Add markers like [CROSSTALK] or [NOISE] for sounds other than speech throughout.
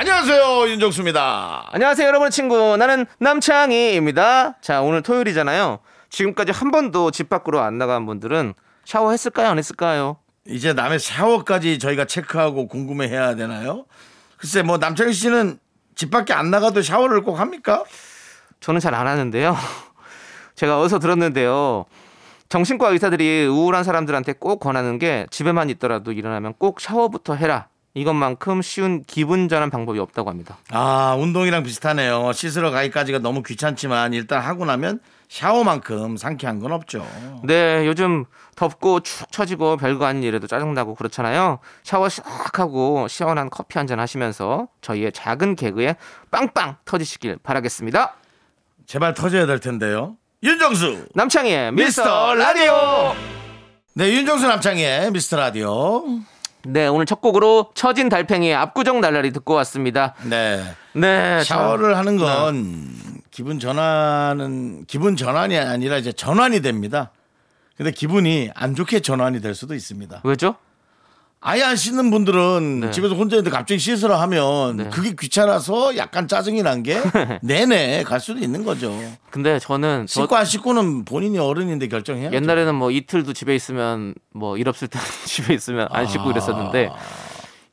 안녕하세요 윤정수입니다. 안녕하세요, 여러분의 친구. 나는 남창희입니다. 자, 오늘 토요일이잖아요. 지금까지 한 번도 집 밖으로 안 나간 분들은 샤워했을까요? 안 했을까요? 이제 남의 샤워까지 저희가 체크하고 궁금해해야 되나요? 글쎄 뭐 남창희 씨는 집 밖에 안 나가도 샤워를 꼭 합니까? 저는 잘 안 하는데요. [LAUGHS] 제가 어디서 들었는데요. 정신과 의사들이 우울한 사람들한테 꼭 권하는 게 집에만 있더라도 일어나면 꼭 샤워부터 해라. 이것만큼 쉬운 기분 전환 방법이 없다고 합니다. 아 운동이랑 비슷하네요. 씻으러 가기까지가 너무 귀찮지만 일단 하고 나면 샤워만큼 상쾌한 건 없죠. 네, 요즘 덥고 축 처지고 별거 아닌 일에도 짜증나고 그렇잖아요. 샤워 싹 하고 시원한 커피 한 잔 하시면서 저희의 작은 개그에 빵빵 터지시길 바라겠습니다. 제발 터져야 될 텐데요. 윤정수 남창희의 미스터 라디오. 네 윤정수 남창희의 미스터 라디오. 네, 오늘 첫 곡으로 처진 달팽이의 압구정 날라리 듣고 왔습니다. 네 네, 샤워를 하는 건 기분 전환은 기분 전환이 아니라 이제 전환이 됩니다. 근데 기분이 안 좋게 전환이 될 수도 있습니다. 왜죠? 아예 안 씻는 분들은 네. 집에서 혼자 있는데 갑자기 씻으라 하면 네. 그게 귀찮아서 약간 짜증이 난 게 [LAUGHS] 내내 갈 수도 있는 거죠. 근데 저는 저 씻고 안 씻고는 본인이 어른인데 결정해야죠. 옛날에는 뭐 이틀도 집에 있으면 뭐 일 없을 때 집에 있으면 안 씻고 이랬었는데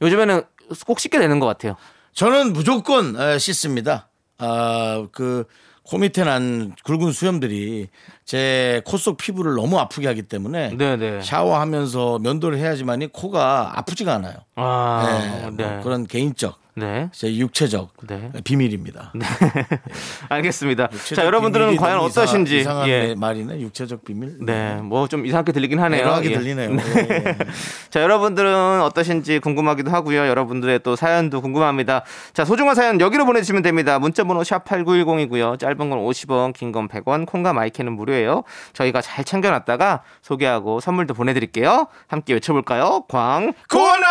요즘에는 꼭 씻게 되는 것 같아요. 저는 무조건 에, 씻습니다. 아, 그, 코 밑에 난 굵은 수염들이 제 코 속 피부를 너무 아프게 하기 때문에 네네. 샤워하면서 면도를 해야지만이 코가 아프지가 않아요. 아, 네, 뭐 그런 개인적, 네. 제 육체적 네. 비밀입니다. [LAUGHS] 알겠습니다. 육체적 자, 여러분들은 과연 너무 어떠신지. 이상, 한 예. 말이네. 육체적 비밀. 네, 뭐 좀 이상하게 들리긴 하네요. 애로하게 예. 들리네요. 예. [LAUGHS] 자, 여러분들은 어떠신지 궁금하기도 하고요. 여러분들의 또 사연도 궁금합니다. 자, 소중한 사연 여기로 보내 주시면 됩니다. 문자 번호 샵 8910이고요. 짧은 건 50원, 긴 건 100원, 콩과 마이크는 무료예요. 저희가 잘 챙겨 놨다가 소개하고 선물도 보내 드릴게요. 함께 외쳐 볼까요? 광, 고원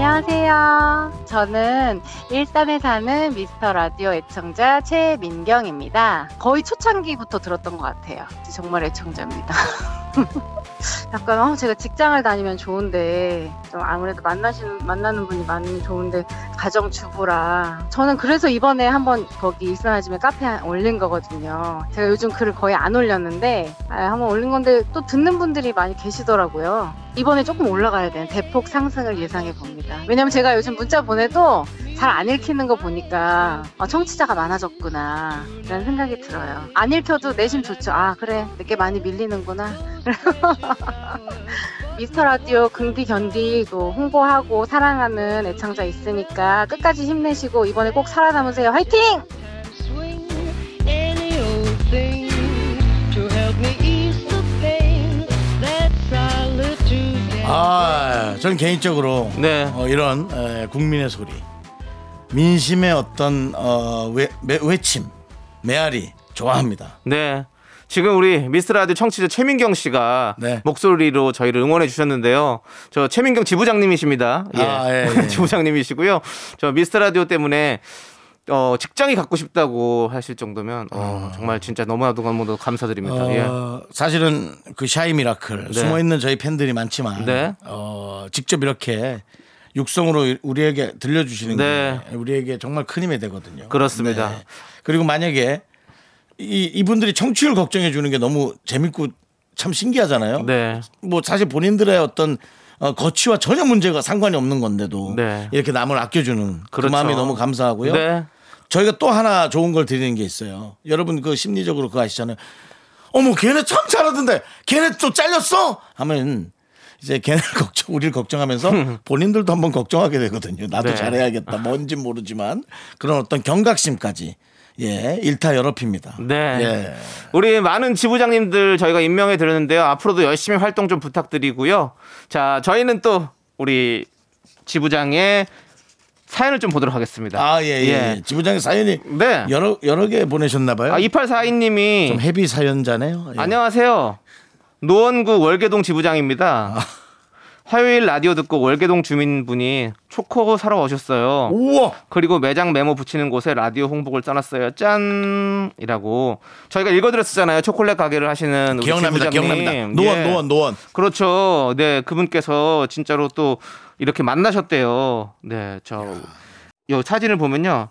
안녕하세요. 저는 일산에 사는 미스터 라디오 애청자 최민경입니다. 거의 초창기부터 들었던 것 같아요. 정말 애청자입니다. [LAUGHS] 약간 어, 제가 직장을 다니면 좋은데 좀 아무래도 만나신 만나는 분이 많으면 좋은데 가정 주부라 저는 그래서 이번에 한번 거기 일산아침에 카페에 올린 거거든요. 제가 요즘 글을 거의 안 올렸는데 아, 한번 올린 건데 또 듣는 분들이 많이 계시더라고요. 이번에 조금 올라가야 되는 대폭 상승을 예상해 봅니다. 왜냐면 제가 요즘 문자 보내 도 잘 안 읽히는 거 보니까 어, 청취자가 많아졌구나 라는 생각이 들어요. 안 읽혀도 내심 좋죠. 아 그래 내게 많이 밀리는구나. [LAUGHS] 미스터 라디오 긍디 견디고 홍보하고 사랑하는 애청자 있으니까 끝까지 힘내시고 이번에 꼭 살아남으세요. 화이팅! 아, 전 개인적으로 네. 어, 이런 에, 국민의 소리, 민심의 어떤 어, 외, 매- 외침, 메아리 좋아합니다. 네. 지금 우리 미스라디오 청취자 최민경 씨가 네. 목소리로 저희를 응원해 주셨는데요. 저 최민경 지부장님이십니다. 예. 아, 예, 예. [LAUGHS] 지부장님이시고요. 저 미스라디오 때문에 어, 직장이 갖고 싶다고 하실 정도면 어, 정말 진짜 너무나도 너무나도 감사드립니다. 예. 어, 사실은 그 shy miracle 네. 숨어 있는 저희 팬들이 많지만 네. 어, 직접 이렇게 육성으로 우리에게 들려주시는 네. 게 우리에게 정말 큰 힘이 되거든요. 네. 그렇습니다. 그리고 만약에 이 이분들이 청취율 걱정해 주는 게 너무 재밌고 참 신기하잖아요. 네. 뭐 사실 본인들의 어떤 어, 거취와 전혀 문제가 상관이 없는 건데도 네. 이렇게 남을 아껴주는 그 그렇죠. 마음이 너무 감사하고요. 네. 저희가 또 하나 좋은 걸 드리는 게 있어요. 여러분 그 심리적으로 그거 아시잖아요. 어머 걔네 참 잘하던데 걔네 또 잘렸어 하면 이제 걔네 [LAUGHS] 걱정 우리를 걱정하면서 [LAUGHS] 본인들도 한번 걱정하게 되거든요. 나도 네. 잘해야겠다. 뭔진 모르지만 그런 어떤 경각심까지 예, 일타 여럽입니다. 네. 예. 우리 많은 지부장님들 저희가 임명해 드렸는데요. 앞으로도 열심히 활동 좀 부탁드리고요. 자, 저희는 또 우리 지부장의 사연을 좀 보도록 하겠습니다. 아, 예, 예. 지부장의 사연이 네. 여러 여러 개 보내셨나 봐요. 아, 2842님이 좀 헤비 사연자네요. 예. 안녕하세요. 노원구 월계동 지부장입니다. 아. 화요일 라디오 듣고 월계동 주민분이 초코 사러 오셨어요. 우와. 그리고 매장 메모 붙이는 곳에 라디오 홍보를 써놨어요. 짠이라고 저희가 읽어드렸었잖아요. 초콜릿 가게를 하시는 우리 기억납니다. 기억납니다. 노원, 예. 노원, 노원. 그렇죠. 네, 그분께서 진짜로 또 이렇게 만나셨대요. 네, 저, 요 사진을 보면요.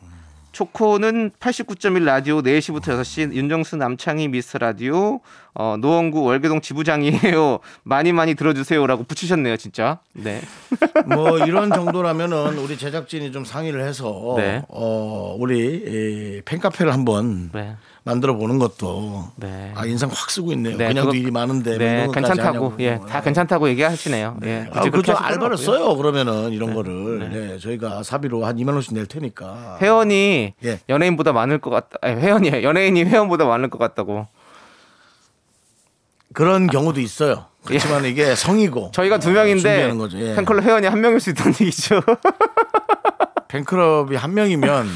초코는 89.1 라디오 4시부터 6시 윤정수 남창희 미스터 라디오 어, 노원구 월계동 지부장이에요. [LAUGHS] 많이 많이 들어주세요라고 붙이셨네요, 진짜. 네. [LAUGHS] 뭐 이런 정도라면은 우리 제작진이 좀 상의를 해서 네. 어 우리 이 팬카페를 한번 네. 만들어 보는 것도 네. 아 인상 확 쓰고 있네요. 네, 그냥도 그거- 일이 많은데 네, 것까지 괜찮다고. 하냐고. 예, 다 괜찮다고 얘기하시네요. 예. 아, 필요는 알바를. 써요. 그러면은 이런 거를 네, 저희가 사비로 한 2만 원씩 낼 테니까. 회원이 예. 연예인보다 많을 것 같다. 아니, 회원이 연예인이 회원보다 많을 것 같다고. 그런 경우도 있어요. 그렇지만 이게 성이고 예. 저희가 두 어, 명인데. 예. 팬클럽 회원이 한 명일 수 있다는 얘기죠. 팬클럽이 한 명이면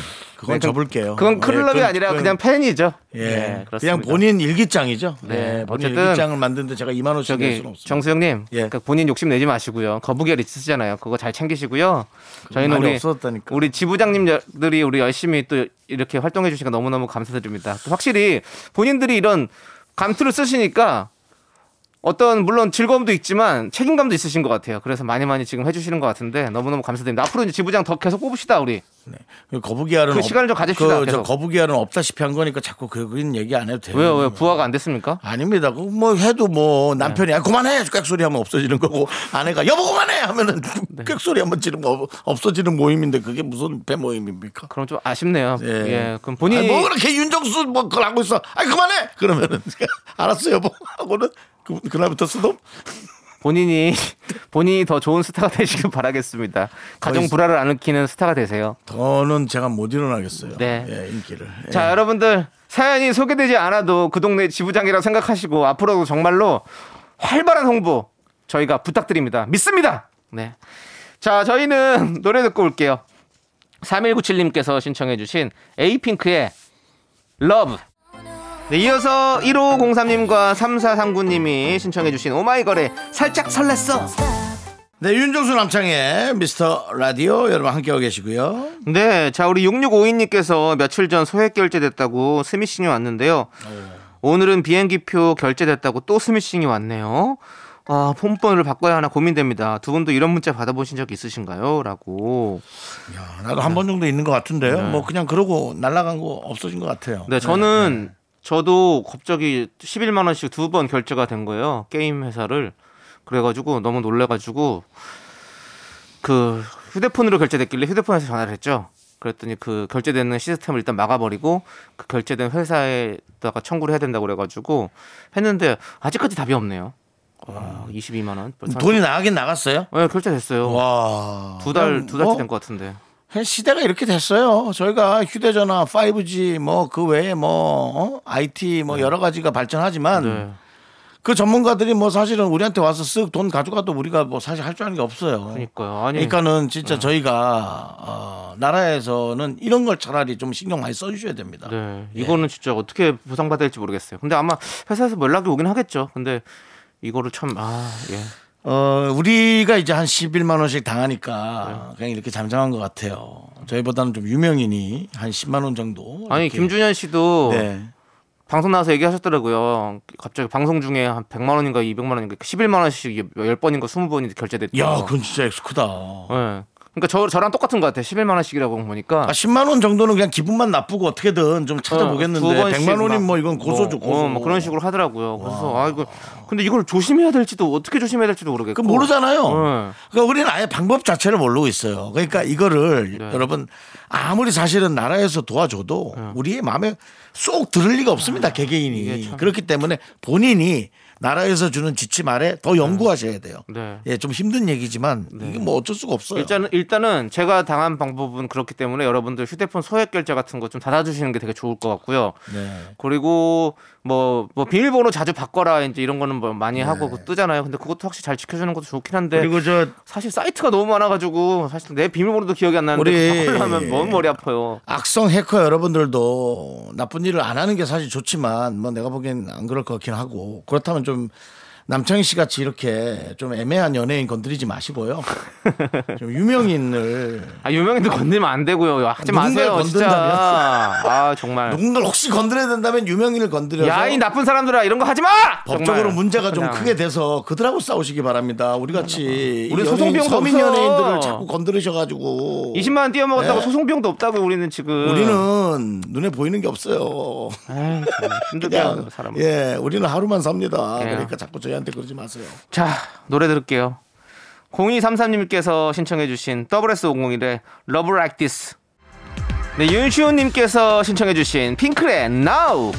그건 네, 그- 접을게요. 그건 클럽이 예, 아니라 그건- 그냥 팬이죠. 예, 네, 그렇습니다. 그냥 본인 일기장이죠. 네, 예, 본인 어쨌든 일기장을 만드는데 제가 2만 원씩 낼 수는 없습니다. 정수영님, 예. 그러니까 본인 욕심 내지 마시고요. 거북이알 있으시잖아요. 그거 잘 챙기시고요. 저희는 우리 없어졌다니까. 우리 지부장님들이 우리 열심히 또 이렇게 활동해 주시니까 너무 너무 감사드립니다. 또 확실히 본인들이 이런 감투를 쓰시니까 어떤 물론 즐거움도 있지만 책임감도 있으신 것 같아요. 그래서 많이 많이 지금 해주시는 것 같은데 너무 너무 감사드립니다. 앞으로 이제 지부장 더 계속 뽑읍시다 우리. 그 거북이알은 그 시간을 좀 가집시다, 그, 저 계속. 거북이알은 없다시피 한 거니까 자꾸 그건 얘기 안 해도 돼요. 왜요? 왜 부하가 안 됐습니까? 아닙니다. 그뭐 해도 뭐 남편이 야 그만해 꽥소리 하면 없어지는 거고 아내가 여보 그만해 하면은 네. 꽥소리 한번 지르면 없- 없어지는 모임인데 그게 무슨 배 모임입니까? 그럼 좀 아쉽네요. 예. 예. 그럼 본인이 뭐 그렇게 윤정수 뭐 그걸 하고 있어. 아 그만해. 그러면은 알았어 여보 하고는 그, 그날부터 수도 본인이 [LAUGHS] 본인이 더 좋은 스타가 되시길 바라겠습니다. 가정 불화를 안 일으키는 스타가 되세요. 더는 제가 못 일어나겠어요. 네. 예, 인기를. 예. 자, 여러분들 사연이 소개되지 않아도 그 동네 지부장이라고 생각하시고 앞으로도 정말로 활발한 홍보 저희가 부탁드립니다. 믿습니다. 네. 자, 저희는 [LAUGHS] 노래 듣고 올게요. 3197님께서 신청해 주신 에이핑크의 LUV. 네, 이어서 1503님과 3439님이 신청해주신 오마이걸의 살짝 설렜어. 네, 윤정수 남창희 미스터 라디오 여러분 함께하고 계시고요. 네, 자 우리 6652님께서 며칠 전 소액 결제됐다고 스미싱이 왔는데요. 오늘은 비행기표 결제됐다고 또 스미싱이 왔네요. 아, 폰번호를 바꿔야 하나 고민됩니다. 두 분도 이런 문자 받아보신 적 있으신가요? 라고. 아, 나도 한 번 정도 있는 것 같은데요. 뭐 그냥 그러고 날아간 거 없어진 것 같아요. 네, 저는 저도 갑자기 11만 원씩 두 번 결제가 된 거예요. 게임 회사를. 그래가지고 너무 놀래가지고 그 휴대폰으로 결제됐길래 휴대폰에서 전화를 했죠. 그랬더니 그 결제되는 시스템을 일단 막아버리고 그 결제된 회사에다가 청구를 해야 된다고 그래가지고 했는데 아직까지 답이 없네요. 와, 22만 원. 돈이 나가긴 나갔어요. 네, 결제됐어요. 와. 두 달 두 달째 뭐된것 같은데. 시대가 이렇게 됐어요. 저희가 휴대전화 5G 뭐 그 외에 뭐 어? IT 뭐 여러 가지가 발전하지만 네. 그 전문가들이 뭐 사실은 우리한테 와서 쓱 돈 가져가도 우리가 뭐 사실 할 줄 아는 게 없어요. 그러니까요. 아니 그러니까는 진짜 저희가 어, 나라에서는 이런 걸 차라리 좀 신경 많이 써주셔야 됩니다. 네, 이거는 진짜 어떻게 보상받아야 될지 모르겠어요. 근데 아마 회사에서 뭐 연락이 오긴 하겠죠. 근데 이거를 참, 아, 예. 어, 우리가 이제 한 11만 원씩 당하니까 네. 그냥 이렇게 잠잠한 것 같아요. 저희보다는 좀 유명인이 한 10만 원 정도. 아니, 이렇게. 김준현 씨도 네. 방송 나와서 얘기하셨더라고요. 갑자기 방송 중에 한 100만 원인가 200만 원인가 11만 원씩 10번인가 20번이 결제됐죠. 야, 그건 진짜 액수 크다. 네. 그러니까 저, 저랑 똑같은 것 같아요. 11만 원씩이라고 보니까. 아, 10만 원 정도는 그냥 기분만 나쁘고 어떻게든 좀 찾아보겠는데 어, 두 번씩 100만 원이면 막뭐 이건 고소죠, 뭐, 고소. 어, 뭐 그런 식으로 하더라고요. 그래서 아 이거 근데 이걸 조심해야 될지도 어떻게 조심해야 될지도 모르겠고. 그 모르잖아요. 네. 그러니까 우리는 아예 방법 자체를 모르고 있어요. 그러니까 이거를 네. 여러분 아무리 사실은 나라에서 도와줘도 우리의 마음에 쏙 들을 리가 없습니다. 아, 개개인이. 참- 그렇기 때문에 본인이 나라에서 주는 지침 아래 더 연구하셔야 돼요. 네. 예, 좀 힘든 얘기지만 이게 뭐 어쩔 수가 없어요. 일단은 일단은 제가 당한 방법은 그렇기 때문에 여러분들 휴대폰 소액 결제 같은 거 좀 닫아주시는 게 되게 좋을 것 같고요. 네. 그리고 뭐, 뭐 비밀번호 자주 바꿔라 이제 이런 거는 뭐 많이 하고 네. 그거 뜨잖아요. 근데 그것도 확실히 잘 지켜주는 것도 좋긴 한데 그리고 저 사실 사이트가 너무 많아가지고 사실 내 비밀번호도 기억이 안 나는데 하려면 너무 머리 아파요. 악성 해커 여러분들도 나쁜 일을 안 하는 게 사실 좋지만 뭐 내가 보기엔 안 그럴 것 같긴 하고 그렇다면 좀 남창희 씨 같이 이렇게 좀 애매한 연예인 건드리지 마시고요. [LAUGHS] 좀 유명인을 아 유명인들 건들면 안 되고요. 하지 마세요, 진짜. 건든다면? 아 정말. 누군가를 혹시 건드려야 된다면 유명인을 건드려서 야 이 나쁜 사람들아 이런 거 하지 마. 법적으로 정말. 문제가 좀 그냥. 크게 돼서 그들하고 싸우시기 바랍니다. 우리 같이 우리 이 소송 연예인, 비용도 서민 없어. 연예인들을 자꾸 건드리셔가지고 20만 원 띄어먹었다고 네. 소송 비용도 없다고 우리는 지금. 우리는 눈에 보이는 게 없어요. 에이, 힘들게 그냥 하는 사람. 예, 우리는 하루만 삽니다. 예. 그러니까 자꾸 저희 한테 그러지 마세요. 자 노래 들을게요. 0233님께서 신청해주신 WS501의 Love Like This. 네 윤시호님께서 신청해주신 핑클의 Now.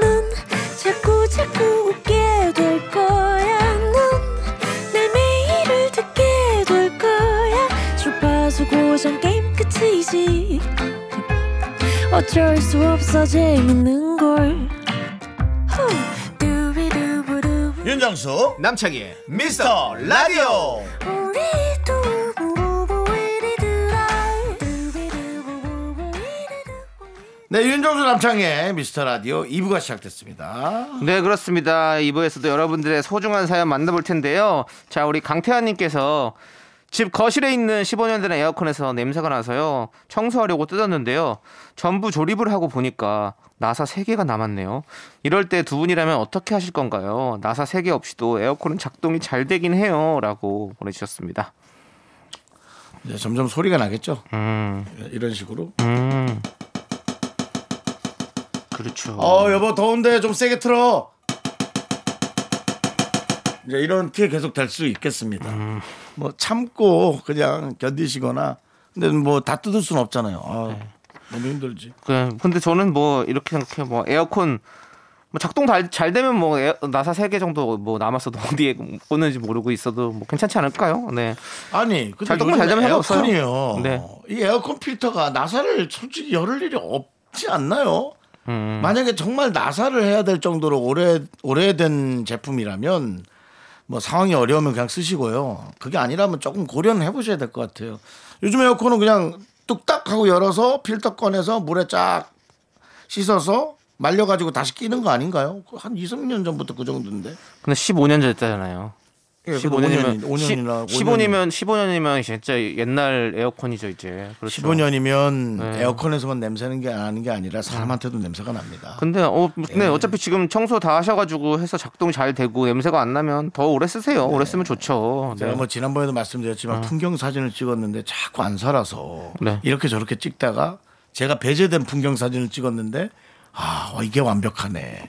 넌 자꾸 자꾸 웃게 될 거야. 넌내 매일을 듣게 될 거야. 주파수 고정 게임 끝이지. 어쩔 수 없어 재밌는 걸. 윤정수 남창희의 미스터 라디오. 네 윤정수 남창의 미스터 라디오 2부가 시작됐습니다 네 그렇습니다. 2부에서도 여러분들의 소중한 사연 만나볼 텐데요. 자 우리 강태환님께서 집 거실에 있는 15년 된 에어컨에서 냄새가 나서요. 청소하려고 뜯었는데요. 전부 조립을 하고 보니까 나사 3개가 남았네요. 이럴 때 두 분이라면 어떻게 하실 건가요? 나사 3개 없이도 에어컨은 작동이 잘 되긴 해요. 라고 보내주셨습니다. 이제 점점 소리가 나겠죠 음, 이런 식으로 음. 그렇죠. 어 여보 더운데 좀 세게 틀어 이제 이렇게 계속 될 수 있겠습니다 음. 뭐 참고 그냥 견디시거나 근데 뭐 다 뜯을 수는 없잖아요 아, 네. 너무 힘들지 그 근데 저는 뭐 이렇게 생각해 뭐 에어컨 뭐 작동 잘, 잘 되면 뭐 에어- 나사 3개 정도 뭐 남았어도 [LAUGHS] 어디에 꽂는지 모르고 있어도 뭐 괜찮지 않을까요? 네. 아니 근데 잘 되면. 에어컨이에요 네. 이 에어컨 필터가 나사를 솔직히 열을 일이 없지 않나요 음. 만약에 정말 나사를 해야 될 정도로 오래 오래된 제품이라면 뭐 상황이 어려우면 그냥 쓰시고요. 그게 아니라면 조금 고려는 해보셔야 될 것 같아요. 요즘 에어컨은 그냥 뚝딱 하고 열어서 필터 꺼내서 물에 쫙 씻어서 말려가지고 다시 끼는 거 아닌가요? 그한 2, 3년 전부터 그 정도인데. 근데 15년 됐잖아요. 예, 15년이면 5년이나 15년이면 15년이면 진짜 옛날 에어컨이죠 이제. 그렇죠. 15년이면 네. 에어컨에서만 냄새는 게 나는 게 아니라 사람한테도 냄새가 납니다. 근데 어, 네, 어차피 지금 청소 다 하셔가지고 해서 작동이 잘 되고 냄새가 안 나면 더 오래 쓰세요. 오래 쓰면 좋죠. 제가 네. 뭐 지난번에도 말씀드렸지만 풍경 사진을 찍었는데 자꾸 안 살아서 네. 이렇게 저렇게 찍다가 제가 배제된 풍경 사진을 찍었는데 아 어, 이게 완벽하네.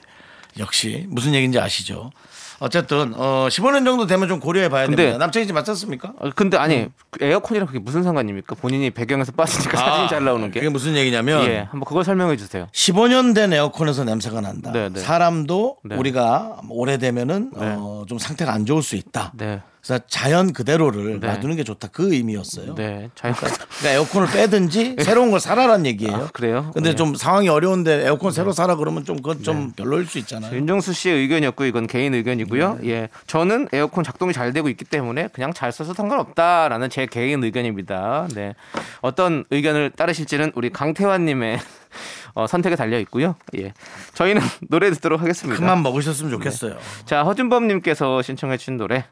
역시 무슨 얘기인지 아시죠? 어쨌든 어 15년 정도 되면 좀 고려해 봐야 근데- 됩니다. 남창희 씨 맞췄습니까? 어, 근데 아니 그 에어컨이랑 그게 무슨 상관입니까? 본인이 배경에서 빠지니까 사진이 잘 나오는 게. 아, 그게 무슨 얘기냐면 예, 한번 그걸 설명해 주세요. 15년 된 에어컨에서 냄새가 난다. 네, 네. 사람도 네. 우리가 오래되면은 네. 어, 좀 상태가 안 좋을 수 있다. 네, 그래서 자연 그대로를 네. 놔두는 게 좋다. 그 의미였어요. 네, 자연. [LAUGHS] 그러니까 에어컨을 빼든지 새로운 걸 사라란 얘기예요. 아, 그래요? 근데 네. 좀 상황이 어려운데 에어컨 새로 사라 그러면 좀 그건 좀 별로일 수 있잖아요. 윤정수 씨의 의견이었고 이건 개인 의견이고요. 네. 예, 저는 에어컨 작동이 잘 되고 있기 때문에 그냥 잘 써서 상관없다라는 제 개인 의견입니다. 네, 어떤 의견을 따르실지는 우리 강태환님의 [LAUGHS] 어, 선택에 달려 있고요. 예, 저희는 [LAUGHS] 노래 듣도록 하겠습니다. 그만 먹으셨으면 좋겠어요. 자, 허준범님께서 신청해 주신 노래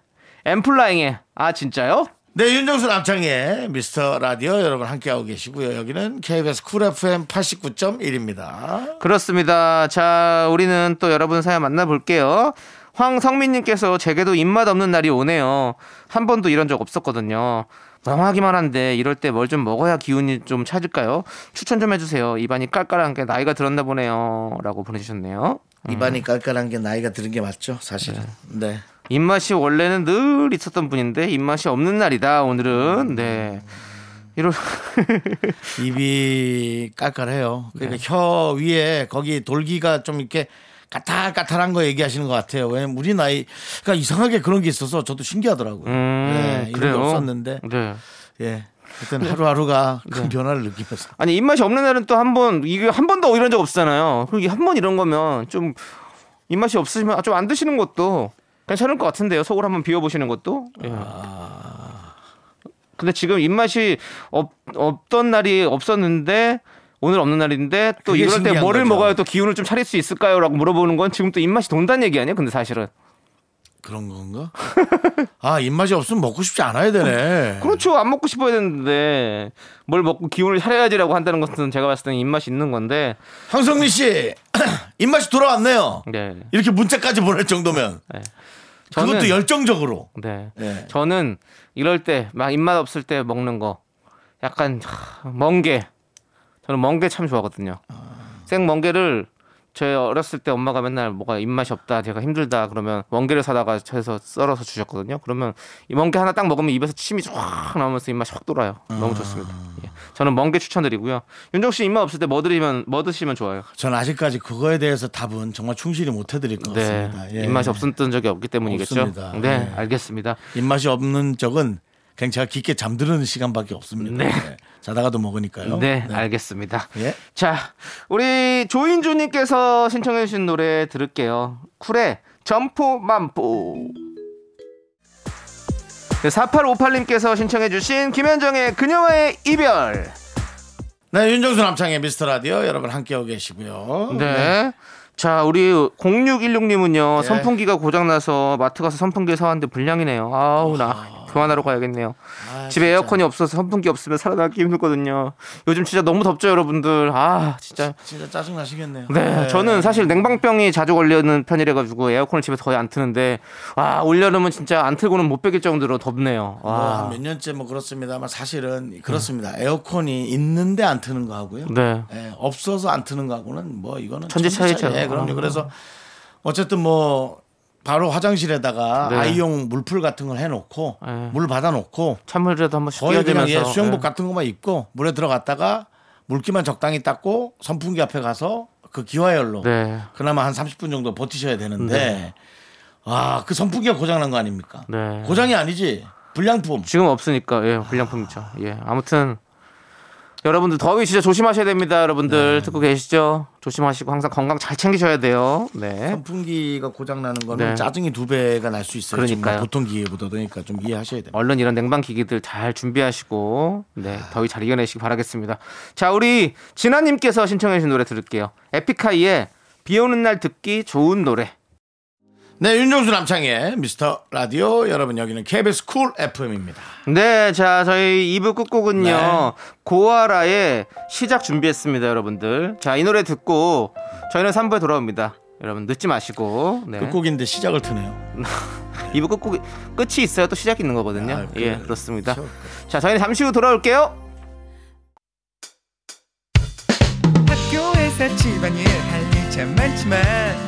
엠플라잉의 아 진짜요? 네, 윤정수 남창희 미스터 라디오 여러분 함께하고 계시고요. 여기는 KBS 쿨 FM 89.1입니다. 그렇습니다. 자, 우리는 또 여러분 사연 만나볼게요. 황성민님께서 제게도 입맛 없는 날이 오네요. 한 번도 이런 적 없었거든요. 멍하기만 한데 이럴 때 뭘 좀 먹어야 기운이 좀 찾을까요? 추천 좀 해주세요. 입안이 깔깔한 게 나이가 들었나 보네요.라고 보내주셨네요. 입안이 깔깔한 게 나이가 들은 게 맞죠, 사실은. 네. 입맛이 원래는 늘 있었던 분인데 입맛이 없는 날이다 오늘은 네 이럴 [LAUGHS] 입이 깔깔해요. 그러니까 혀 위에 거기 돌기가 좀 이렇게 까탈까탈한 거 얘기하시는 것 같아요. 왜냐면 우리 나이, 그러니까 이상하게 그런 게 있어서 저도 신기하더라고요. 음, 네, 이런 게? 없었는데, 네 예. 하여튼 하루하루가 큰 변화를 느끼면서. 아니 입맛이 없는 날은 또 한 번 이게 한 번도 이런 적 없잖아요. 그리고 한 번 이런 거면 좀 입맛이 없으시면 좀 안 드시는 것도 괜찮을 것 같은데요. 속을 한번 비워보시는 것도. 예. 근데 지금 입맛이 없, 없던 날이 없었는데 오늘 없는 날인데 또 이럴 때 뭐를 거죠. 먹어야 또 기운을 좀 차릴 수 있을까요?라고 물어보는 건 지금 또 입맛이 돈다는 얘기 아니에요? 근데 사실은 그런 건가? [LAUGHS] 아, 입맛이 없으면 먹고 싶지 않아야 되네. 그렇죠. 안 먹고 싶어야 되는데 뭘 먹고 기운을 차려야지라고 한다는 것은 제가 봤을 때는 입맛이 있는 건데. 황성민 씨, [CLEARS THROAT] 입맛이 돌아왔네요. 네. 이렇게 문자까지 보낼 정도면. 그것도 저는- 열정적으로. 네. 네. 저는 이럴 때 막 입맛 없을 때 먹는 거 약간 하, 멍게. 저는 멍게 참 좋아하거든요. 생 멍게를 제 어렸을 때 엄마가 맨날 뭐가 입맛이 없다, 제가 힘들다 그러면 멍게를 사다가 해서 썰어서 주셨거든요. 그러면 이 멍게 하나 딱 먹으면 입에서 침이 확 나오면서 입맛이 확 돌아요. 너무 좋습니다. 예. 저는 멍게 추천드리고요. 윤정 씨 입맛 없을 때 뭐 드리면 뭐 드시면 좋아요. 저는 아직까지 그거에 대해서 답은 정말 충실히 못 해드릴 것 네, 같습니다. 예. 입맛이 없었던 적이 없기 때문이겠죠. 없습니다. 네, 네. 알겠습니다. 입맛이 없는 적은 그냥 제가 깊게 잠드는 시간밖에 없습니다. 네. 네. 자다가도 먹으니까요. 네, 알겠습니다. 예. 자, 우리 조인주님께서 신청해주신 노래 들을게요. 쿨의 점포만포. 네, 4858님께서 신청해주신 김현정의 그녀와의 이별. 네, 윤정수 남창의 미스터 라디오 여러분 함께하고 계시고요. 네. 자, 우리 0616님은요, 네. 선풍기가 고장나서 마트 가서 선풍기 사왔는데 불량이네요. 아우, 나 교환하러 가야겠네요. 아, 집에 진짜. 에어컨이 없어서 선풍기 없으면 살아남기 힘들거든요. 요즘 진짜 너무 덥죠, 여러분들. 아, 진짜. 진짜 짜증 나시겠네요. 네, 저는 사실 냉방병이 자주 걸리는 편이라 가지고 에어컨을 집에서 거의 안 트는데 와 올여름은 진짜 안 틀고는 못 베길 정도로 덥네요. 와. 뭐몇 년째 뭐 그렇습니다만 사실은 그렇습니다. 에어컨이 있는데 안 트는 거 하고요. 네. 예, 없어서 안 트는 거하고는 뭐 이거는 천지 차이죠. 예, 그럼요. 아. 그래서 어쨌든 뭐 바로 화장실에다가 네. 아이용 물풀 같은 걸 해놓고 네. 물 받아놓고 찬물이라도 한 번씩 거의 그냥 예, 수영복 네. 같은 것만 입고 물에 들어갔다가 물기만 적당히 닦고 선풍기 앞에 가서 그 기화열로 네. 그나마 한 30분 정도 버티셔야 되는데 네. 아그 선풍기가 고장난 거 아닙니까? 네. 고장이 아니지 불량품. 지금 없으니까 예 불량품이죠. 예 아무튼 여러분들 더위 진짜 조심하셔야 됩니다. 여러분들 듣고 계시죠? 조심하시고 항상 건강 잘 챙기셔야 돼요. 네. 선풍기가 고장 나는 거는 네. 짜증이 두 배가 날 수 있어요. 그러니까요. 정말 보통 기계보다 그러니까 좀 이해하셔야 됩니다. 얼른 이런 냉방 기기들 잘 준비하시고 네 더위 잘 이겨내시기 바라겠습니다. 자 우리 진아 님께서 신청해 주신 노래 들을게요. 에픽하이의 비 오는 날 듣기 좋은 노래. 네, 윤정수 남창희 미스터 라디오 여러분 여기는 KBS 쿨 FM입니다. 네, 자 저희 2부 끝곡은요 네. 고아라의 시작 준비했습니다, 여러분들. 자 이 노래 듣고 저희는 3부에 돌아옵니다. 여러분 늦지 마시고 네. 끝곡인데 시작을 트네요. [LAUGHS] 2부 끝곡이 끝이 있어야 또 시작이 있는 거거든요. 아, 그래. 예, 그렇습니다. 그렇죠. 자 저희는 잠시 후 돌아올게요. 학교에서 집안일 할일참 많지만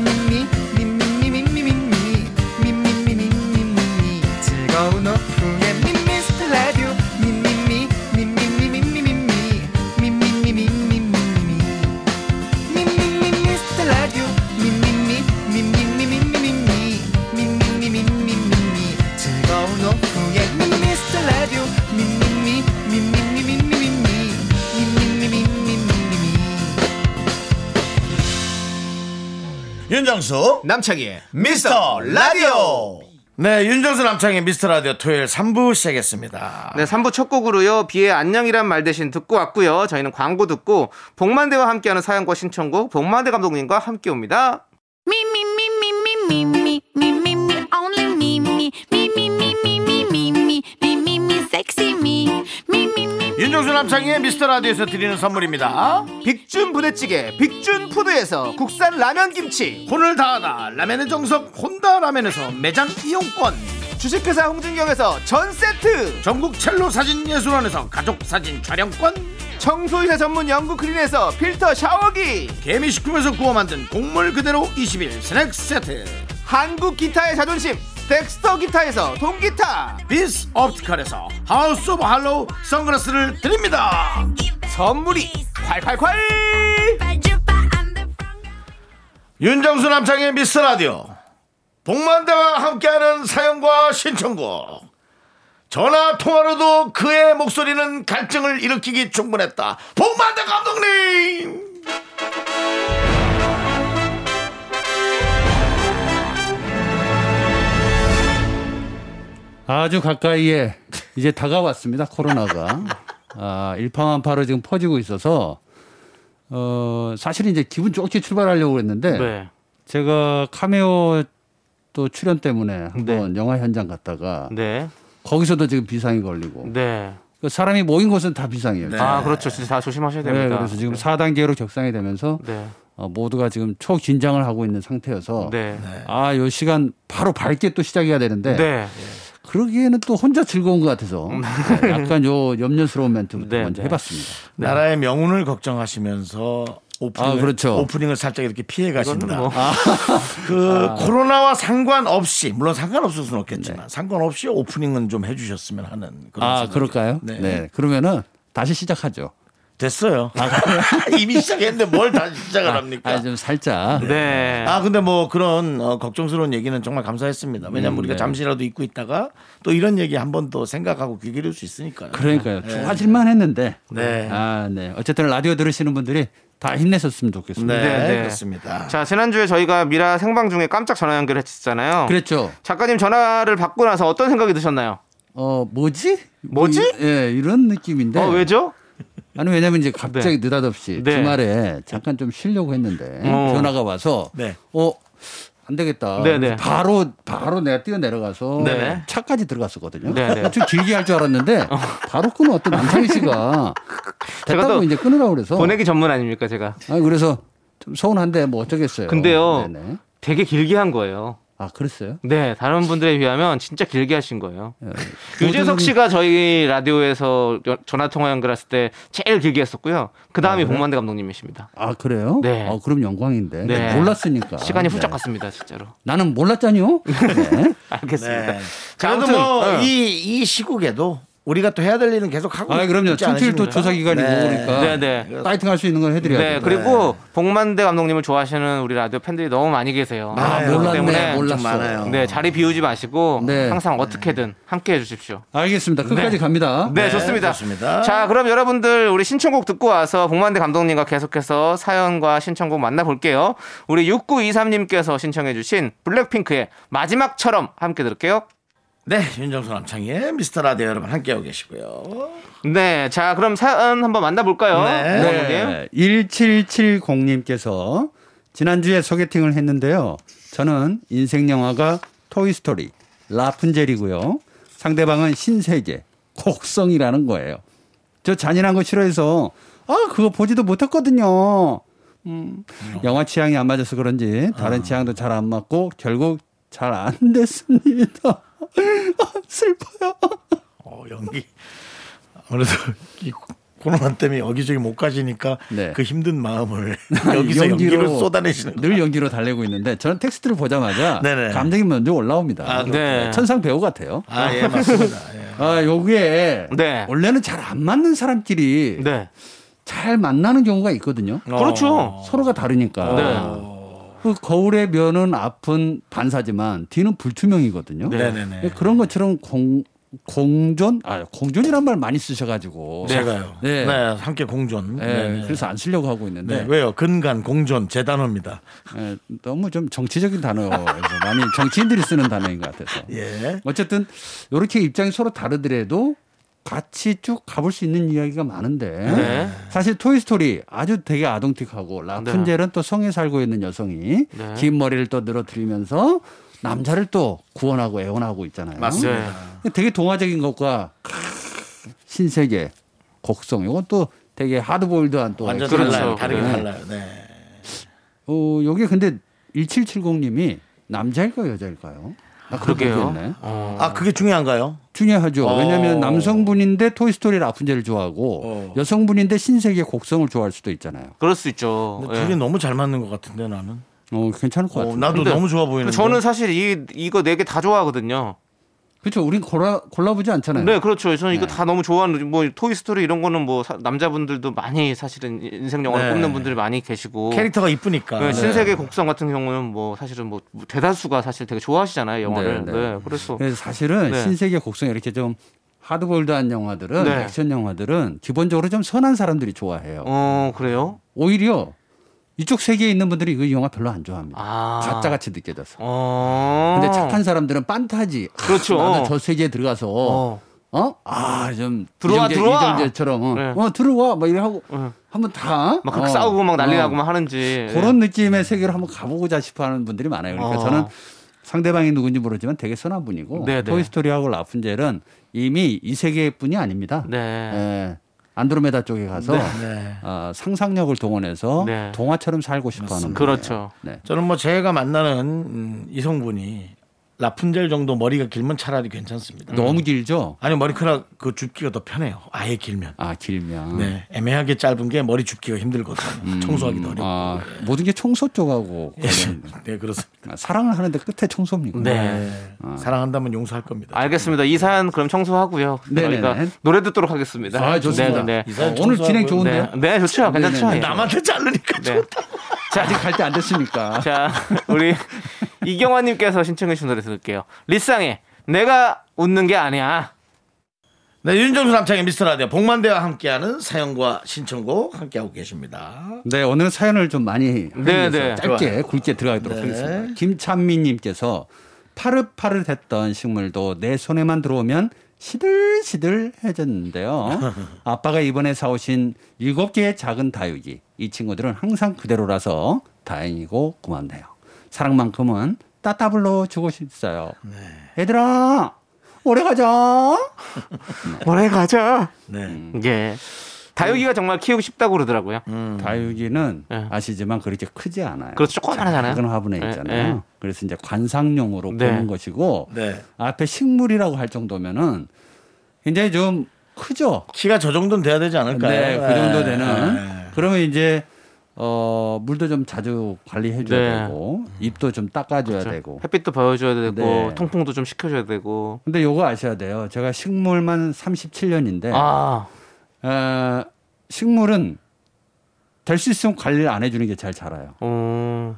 윤정수 남창희의 미스터 라디오. 네, 윤정수 남창의 미스터 라디오 토요일 3부 시작했습니다. 네, 3부 첫 곡으로요. 비의 안녕이란 말 대신 듣고 왔고요. 저희는 광고 듣고 복만대와 함께하는 사연과 신청곡 복만대 감독님과 함께 옵니다. Me, 윤정수 남창희의 미스터 라디오에서 드리는 선물입니다. 빅준 부대찌개 빅준 푸드에서 국산 라면 김치. 혼을 다하다 라면의 정석 혼다 라면에서 매장 이용권. 주식회사 홍진경에서 전 세트. 전국 첼로 사진 예술원에서 가족 사진 촬영권. 청소이사 전문 영국 크린에서 필터 샤워기. 개미식품에서 구워 만든 곡물 그대로 21 스낵 세트. 한국 기타의 자존심 덱스터 기타에서 통기타 비스 옵티컬에서 하우스 오브 할로우 선글라스를 드립니다. 선물이 콸콸콸! 윤정수 남창의 미스터 라디오. 복만대와 함께하는 사연과 신청곡. 전화 통화로도 그의 목소리는 갈증을 일으키기 충분했다. 복만대 감독님 아주 가까이에 이제 다가왔습니다. 코로나가 아, 일파만파로 지금 퍼지고 있어서 어 사실은 이제 기분 좋게 출발하려고 했는데 네. 제가 카메오 또 출연 때문에 한번 영화 현장 갔다가 네. 거기서도 지금 비상이 걸리고 네. 그 사람이 모인 곳은 다 비상이에요. 아 그렇죠 진짜 다 조심하셔야 네, 됩니다 그래서 지금 4단계로 격상이 되면서 네. 어, 모두가 지금 초긴장을 하고 있는 상태여서 네. 아, 요 시간 바로 밝게 또 시작해야 되는데 네. 그러기에는 또 혼자 즐거운 것 같아서 네, 약간 요 염려스러운 멘트부터 네, 먼저 네. 해봤습니다. 나라의 명운을 걱정하시면서 오프닝을, 아, 그렇죠. 오프닝을 살짝 이렇게 피해 가신다. 뭐. [LAUGHS] 그 코로나와 상관없이 물론 상관없을 수는 없겠지만 상관없이 오프닝은 좀 해주셨으면 하는 그런 아, 생각이. 그럴까요? 네. 네. 그러면은 다시 시작하죠. 됐어요. [LAUGHS] 이미 시작했는데 뭘 다시 시작을 합니까? 아, 좀 살짝. 네. 아 근데 뭐 그런 어, 걱정스러운 얘기는 정말 감사했습니다. 왜냐하면 음, 우리가 네. 잠시라도 잊고 있다가 또 이런 얘기 한 번 더 생각하고 귀 기울일 수 있으니까요. 그러니까요. 좋아질만 했는데. 네. 아, 네. 어쨌든 라디오 들으시는 분들이 다 힘내셨으면 좋겠습니다. 네, 네, 네. 그렇습니다. 자 지난주에 저희가 미라 생방 중에 깜짝 전화 연결했었잖아요 그랬죠. 작가님 전화를 받고 나서 어떤 생각이 드셨나요? 어, 뭐지? 뭐지? 뭐 이- 예, 이런 느낌인데. 어 왜죠? 아니 왜냐면 이제 갑자기 느닷없이 네. 주말에 잠깐 좀 쉬려고 했는데 어. 전화가 와서 네. 어. 안 되겠다. 네, 네. 바로 바로 내가 뛰어 내려가서 네. 차까지 들어갔었거든요. 네, 네. 좀 길게 할 줄 알았는데 바로 끊어 어떤 남창희 씨가 [LAUGHS] 됐다고 또 이제 끊으라고 그래서 보내기 전문 아닙니까 제가 아 그래서 좀 서운한데 뭐 어쩌겠어요. 근데요. 네네. 되게 길게 한 거예요 아 그랬어요? 네 다른 분들에 비하면 진짜 길게 하신 거예요 예. 유재석 모든- 씨가 저희 라디오에서 여- 전화 통화 연결했을 때 제일 길게 했었고요 그 다음이 복만대 감독님이십니다 아 그래요? 네. 아, 그럼 영광인데 네. 몰랐으니까. 시간이 네. 훌쩍 갔습니다 진짜로 나는 몰랐잖요. [LAUGHS] 네. 알겠습니다 네. 자, 그래도 아무튼, 뭐 어. 이이 시국에도 우리가 또 해야 될 일은 계속 하고 아 그럼요. 있지 청취율 또? 조사 기간이고 네. 그러니까 네, 네. 파이팅 할 수 있는 걸 해드려야죠. 네, 그리고 복만대 감독님을 좋아하시는 우리 라디오 팬들이 너무 많이 계세요. 아, 그렇기 몰랐네, 때문에 몰랐어. 좀 많아요. 네, 자리 비우지 마시고 네. 항상 어떻게든 함께 해 주십시오. 알겠습니다. 끝까지 갑니다. 네, 좋습니다. 좋습니다. 자, 그럼 여러분들 우리 신청곡 듣고 와서 복만대 감독님과 계속해서 사연과 신청곡 만나볼게요. 우리 6923님께서 신청해주신 블랙핑크의 마지막처럼 함께 들을게요. 네, 윤정수 남창희의 미스터 라디오 여러분 함께하고 계시고요. 네, 자, 그럼 사연 한번 만나볼까요? 네. 네, 1770님께서 지난주에 소개팅을 했는데요. 저는 인생 영화가 토이스토리, 라푼젤이고요. 상대방은 신세계, 곡성이라는 거예요. 저 잔인한 거 싫어해서 아 그거 보지도 못했거든요. 음, 영화 취향이 안 맞아서 그런지 다른 취향도 잘 안 맞고 결국 잘 안 됐습니다. 아, 슬퍼요. 어, 연기 아무래도 이 코로나 때문에 여기저기 못 가시니까 네. 그 힘든 마음을 [LAUGHS] 여기서 연기를 쏟아내시는 늘 연기로 달래고 있는데 저는 텍스트를 보자마자 네네. 감정이 먼저 올라옵니다. 아, 네. 천상 배우 같아요. 아, 예, 맞습니다. 예. 아, 여기에 네. 원래는 잘 안 맞는 사람끼리 네. 잘 만나는 경우가 있거든요. 그렇죠. 서로가 다르니까. 네. 그 거울의 면은 앞은 반사지만 뒤는 불투명이거든요. 네, 네, 네. 그런 것처럼 공 공존 아 공존이란 말 많이 쓰셔가지고 제가요. 네. 네. 함께 공존. 네, 네, 네. 그래서 안 쓰려고 하고 있는데 네, 왜요? 근간 공존 제 단어입니다. 예, 너무 좀 정치적인 단어여서 많이 정치인들이 쓰는 단어인 것 같아서. [LAUGHS] 예. 어쨌든 이렇게 입장이 서로 다르더라도 같이 쭉 가볼 수 있는 이야기가 많은데 네. 사실 토이스토리 아주 되게 아동틱하고 라푼젤은 또 성에 살고 있는 여성이 네. 긴 머리를 또 늘어뜨리면서 남자를 또 구원하고 애원하고 있잖아요. 맞습니다. 되게 동화적인 것과 신세계 곡성 이건 또 되게 하드보일드한 또 완전 그렇죠. 달라요. 다르게 네. 달라요. 네. 어, 여기 근데 1770님이 남자일까요, 여자일까요? 아, 그러게요. 어. 아 그게 중요한가요? 중요하죠. 어. 왜냐하면 남성분인데 토이스토리 라푼젤을 좋아하고 어. 여성분인데 신세계 곡성을 좋아할 수도 있잖아요. 그럴 수 있죠. 근데 예. 둘이 너무 잘 맞는 것 같은데 나는. 어, 괜찮을 것 어, 같아요. 나도 너무 좋아 보이는데. 저는 사실 이 이거 네 개 다 좋아하거든요. 그렇죠. 우린 골라 골라보지 않잖아요. 네, 그렇죠. 저는 이거 네. 다 너무 좋아하는 뭐 토이 스토리 이런 거는 뭐 사- 남자분들도 많이 사실은 인생 영화를 네. 꼽는 분들이 많이 계시고 캐릭터가 이쁘니까. 네, 신세계 곡성 같은 경우는 뭐 사실은 뭐 대다수가 사실 되게 좋아하시잖아요 영화를. 네, 네, 네. 그래서 그래서 사실은 네. 신세계 곡성 이렇게 좀 하드보일드한 영화들은 네. 액션 영화들은 기본적으로 좀 선한 사람들이 좋아해요. 어 그래요? 오히려 이쪽 세계에 있는 분들이 이 영화 별로 안 좋아합니다. 아 가짜같이 느껴져서. 어. 근데 착한 사람들은 판타지. 그렇죠. 나도 저 세계에 들어가서 어. 어? 아, 좀 들어와, 이정재, 들어와! 이정재처럼 어, 네. 어, 들어와 막 이래 하고 어. 한번 다 막 어, 싸우고 막 난리 어. 나고 막 하는지 그런 느낌의 세계로 한번 가보고자 싶어 하는 분들이 많아요. 그러니까 어. 저는 상대방이 누군지 모르지만 되게 선한 분이고 네네. 토이스토리하고 라푼젤은 이미 이 세계의 뿐이 아닙니다. 네. 예, 안드로메다 쪽에 가서 네. 어, 상상력을 동원해서 네. 동화처럼 살고 싶어하는 그렇죠. 네. 저는 뭐 제가 만나는 음, 이성분이 라푼젤 정도 머리가 길면 차라리 괜찮습니다. 너무 길죠? 아니 머리카락 그 줍기가 더 편해요. 아예 길면. 아 길면 네, 애매하게 짧은 게 머리 줍기가 힘들거든요. 청소하기도 어렵고. 아, 모든 게 청소 쪽하고 관련- [LAUGHS] 네, 그렇습니다. 아, 사랑을 하는데 끝에 청소입니까? 네. 네. 사랑한다면 용서할 겁니다. 알겠습니다. 이 사연 그럼 청소하고요. 네네네. 저희가 노래 듣도록 하겠습니다. 아, 좋습니다. 네, 네. 이 사연 어, 오늘. 진행 좋은데요? 네, 네, 좋죠. 괜찮죠. 네네네. 예. 남한테 자르니까 네. 좋다. 아직 갈 때 안 됐습니까? [LAUGHS] 자, 우리 이경환님께서 신청해 주신 노래 들을게요. 리쌍의 내가 웃는 게 아니야. 네, 윤정수 남창의 미스터 라디오 복만대와 함께하는 사연과 신청곡 함께하고 계십니다. 네, 오늘 사연을 좀 많이 네, 네. 짧게 굵게 들어가도록 네. 하겠습니다. 김찬미님께서 파릇파릇했던 식물도 내 손에만 들어오면 시들시들해졌는데요. [LAUGHS] 아빠가 이번에 사오신 일곱 개의 작은 다육이 이 친구들은 항상 그대로라서 다행이고 고맙네요. 사랑만큼은 따따블로 주고 싶어요. 네. 얘들아 오래 가자. [LAUGHS] 오래 가자. 네. 예. 다육이가 정말 키우고 싶다고 그러더라고요. 다육이는 네. 아시지만 그렇게 크지 않아요. 그렇죠. 조그만하잖아요. 작은 화분에 네, 있잖아요. 네. 그래서 이제 관상용으로 네. 보는 것이고 네. 앞에 식물이라고 할 정도면은 굉장히 좀 크죠. 키가 저 정도는 돼야 되지 않을까요? 네, 그 정도 되는. 네. 그러면 이제 어 물도 좀 자주 관리해줘야 네. 되고 입도 좀 닦아줘야 그렇죠. 되고. 햇빛도 보여줘야 되고 네. 통풍도 좀 시켜줘야 되고. 근데 요거 아셔야 돼요. 제가 식물만 37년인데 아, 어, 식물은 될 수 있으면 관리를 안 해주는 게잘 자라요. 어,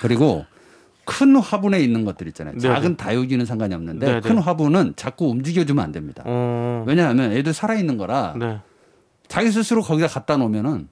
그리고 큰 화분에 있는 것들 있잖아요. 네네. 작은 다육이는 상관이 없는데 네네. 큰 화분은 자꾸 움직여주면 안 됩니다. 어, 왜냐하면 애들 살아있는 거라 네, 자기 스스로 거기다 갖다 놓으면은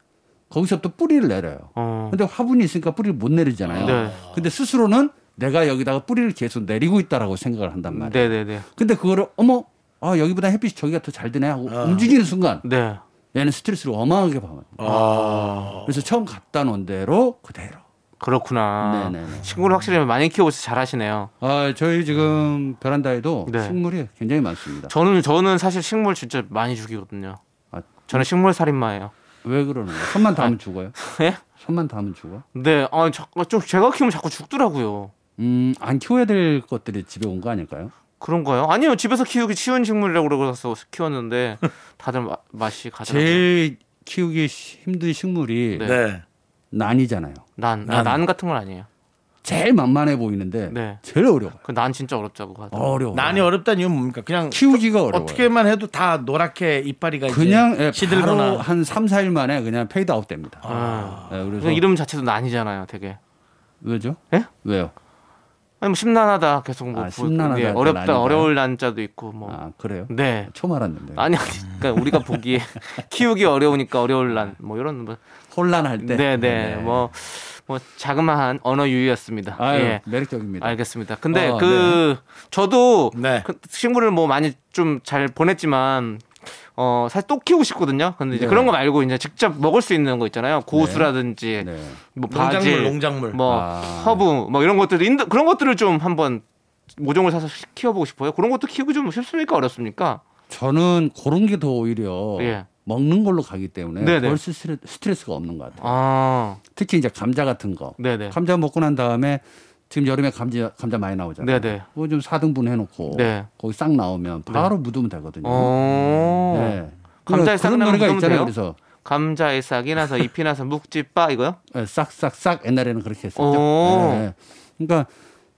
거기서부터 뿌리를 내려요. 어, 근데 화분이 있으니까 뿌리를 못 내리잖아요. 네. 근데 스스로는 내가 여기다가 뿌리를 계속 내리고 있다라고 생각을 한단 말이에요. 네, 네, 네, 근데 그거를 어머 아 여기보다 햇빛이 저기가 더 잘 드네 하고 움직이는 순간 네. 얘는 스트레스를 어마하게 받아요. 아. 그래서 처음 갖다 놓은 대로 그대로. 그렇구나. 네네네. 식물을 확실히 많이 키워서 잘하시네요. 아 저희 지금 베란다에도 네. 식물이 굉장히 많습니다. 저는 저는 사실 식물 진짜 많이 죽이거든요. 아, 저는 식물 살인마예요. 왜 그러는 거예요? 손만 닿으면 죽어요? 예? 손만 닿으면 죽어? 네, 아, 자꾸 좀 제가 키우면 자꾸 죽더라고요. 음, 안 키워야 될 것들이 집에 온 거 아닐까요? 그런가요? 아니요, 집에서 키우기 쉬운 식물이라고 그래서 키웠는데 [LAUGHS] 다들 마- 맛이 가더라고요. 제일 키우기 힘든 식물이 네. 네. 난이잖아요. 난, 난. 아, 난 같은 건 아니에요. 제일 만만해 보이는데 네. 제일 어려워. 그난 진짜 어렵다고 하더라고요. 어려워. 난이 어렵다는 이유는 뭡니까? 그냥 키우기가 어려워요. 어떻게만 해도 다 노랗게 이파리가 그냥 이제 예, 바로 시들거나 한 3, 4일 만에 그냥 페이드 아웃 됩니다. 아. 예, 그래서 그 이름 자체도 난이잖아요, 되게. 왜죠? 예? 왜요? 아니 뭐 심란하다 계속 뭐 아, 부- 심란하다, 예, 어렵다 난이다. 어려울 난자도 있고 뭐. 아, 그래요? 네. 처음 알았는데. 아니 아니. 그러니까 우리가 보기에 [LAUGHS] 키우기 어려우니까 어려울 난 뭐 이런 뭐 혼란할 때. 네 네 뭐 뭐 자그마한 언어 유희였습니다. 아유, 예. 매력적입니다. 알겠습니다. 근데 어, 그 저도 네. 그 식물을 뭐 많이 좀 잘 보냈지만 어 사실 또 키우고 싶거든요. 근데 이제 네. 그런 거 말고 이제 직접 먹을 수 있는 거 있잖아요. 고수라든지 네. 뭐 농작물 바질, 농작물 뭐 아. 허브 뭐 이런 것들 인도 그런 것들을 좀 한번 모종을 사서 키워보고 싶어요. 그런 것도 키우기 좀 쉽습니까 어렵습니까? 저는 그런 게 더 오히려 예. 먹는 걸로 가기 때문에 네네. 별 스트레- 스트레스가 없는 것 같아요. 아, 특히 이제 감자 같은 거. 네네. 감자 먹고 난 다음에 지금 여름에 감자 감자 많이 나오잖아요. 네네. 그거 좀 4등분 해놓고 네. 거기 싹 나오면 바로 묻으면 되거든요. 어. 네. 감자에 싹 노래가 묻으면 있잖아요. 돼요? 그래서 감자에 싹이 나서 잎이 나서 묵지빠 이거요? [LAUGHS] 네, 싹싹싹 옛날에는 그렇게 했었죠. 오. 네. 그러니까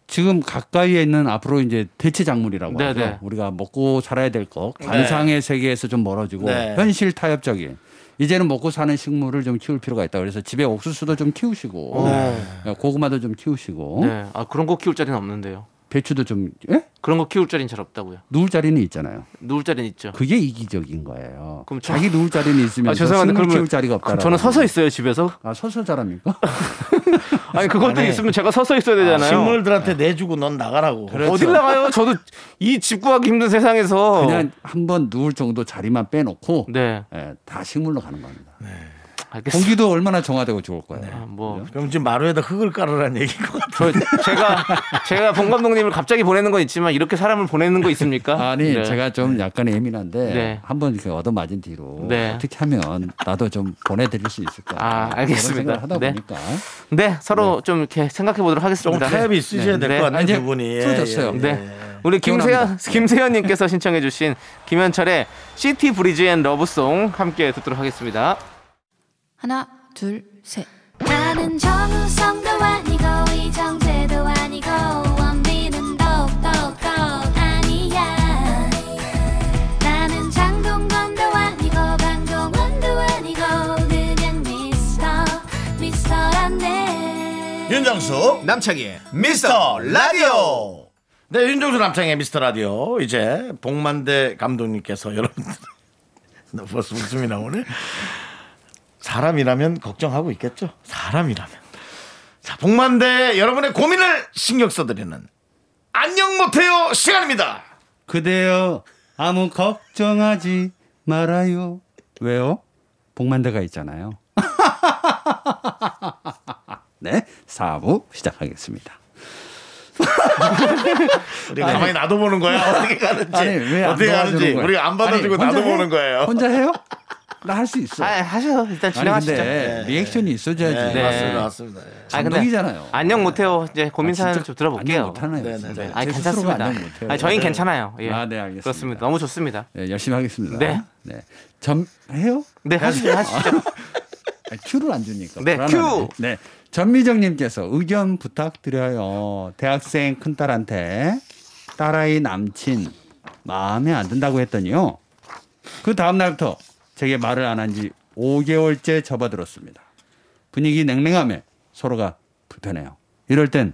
지금 가까이에 있는 앞으로 이제 대체 작물이라고 네네. 하죠. 우리가 먹고 살아야 될거 관상의 세계에서 좀 멀어지고 네. 현실 타협적인 이제는 먹고 사는 식물을 좀 키울 필요가 있다. 그래서 집에 옥수수도 좀 키우시고 네, 고구마도 좀 키우시고 네. 아 그런 거 키울 자리는 없는데요. 배추도 좀 예? 그런 거 키울 자리는 잘 없다고요. 누울 자리는 있잖아요. 누울 자리는 있죠. 그게 이기적인 거예요. 그럼 저- 자기 누울 자리는 있으면 아 죄송한데 식물 그러면 키울 자리가 없다. 그럼 저는 서서 있어요 집에서. 아 서서 자랍니까? [LAUGHS] 아니 그것도 아니. 있으면 제가 서서 있어야 되잖아요. 식물들한테 내주고 넌 나가라고. 그렇죠. 어딜 나가요? 저도 이 집 구하기 힘든 세상에서 그냥 한번 누울 정도 자리만 빼놓고 네 예, 다 식물로 가는 겁니다. 알겠습니다. 공기도 얼마나 정화되고 좋을 거예요. 아, 뭐 그럼 지금 마루에다 흙을 깔으라는 얘기인 것 같아. 저, 제가 제가 봉 감독님을 갑자기 보내는 건 있지만 이렇게 사람을 보내는 거 있습니까? 아니 네. 제가 좀 약간 예민한데 네. 한번 이렇게 얻어맞은 뒤로 네. 어떻게 하면 나도 좀 보내드릴 수 있을까? 아, 알겠습니다. 하다 네. 보니까 네 서로 좀 이렇게 생각해 보도록 좀 하겠습니다. 타협이 있으셔야 네. 될것 네. 같네 아니, 두 분이. 예, 풀어졌어요. 예, 네. 예. 우리 김세현. 김세현님께서 신청해주신 김현철의 City Breeze and Love Song 함께 듣도록 하겠습니다. 하나, 둘, 셋. 나는 정우성도 아니고 이정재도 아니고 원빈은 더욱더 아니야 나는 장동건도 아니고 강동원도 아니고 그냥 미스터 미스터란데 윤정수 남창희의 미스터 라디오. 네, 윤정수 남창희의 미스터 라디오. 이제 복만대 감독님께서 여러분들 [LAUGHS] 나 벌써 웃음이 나오네. 사람이라면 걱정하고 있겠죠. 사람이라면. 자, 복만대 여러분의 고민을 신경 써드리는 안녕 못해요 시간입니다. 그대여 아무 걱정하지 말아요. 왜요? 복만대가 있잖아요. [LAUGHS] 네, 4부 시작하겠습니다. [LAUGHS] 우리 가만히 놔둬보는 거야. 어떻게 가는지. 아니, 어떻게 가는지. 우리가 안 받아주고 아니, 놔둬보는 해? 거예요. 혼자 해요? 나 할 수 있어. 아 하셔 일단 아니 진행하시죠. 근데 리액션이 있어줘야지. 네, 네. 맞습니다. 맞습니다. 예. 아, 근데 감동이잖아요. 안녕 못해요. 이제 고민 아, 사연 진짜 좀 들어볼게요. 안녕 못하네요. 네. 네, 네. 아 제 스스로가 괜찮습니다. 안녕 못해요. 아니 저희는 네. 괜찮아요. 예. 아, 네, 알겠습니다. 그렇습니다. 너무 좋습니다. 네, 열심히 하겠습니다. 네. 점 해요? 네 하시죠 하시죠. 아, 큐를 안 주니까. 네, 불안하네. 큐. 네. 전미정님께서 의견 부탁드려요. 대학생 큰딸한테 딸아이 남친 마음에 안 든다고 했더니요. 그 다음 날부터 제게 말을 안 한 지 5개월째 접어들었습니다. 분위기 냉랭함에 서로가 불편해요. 이럴 땐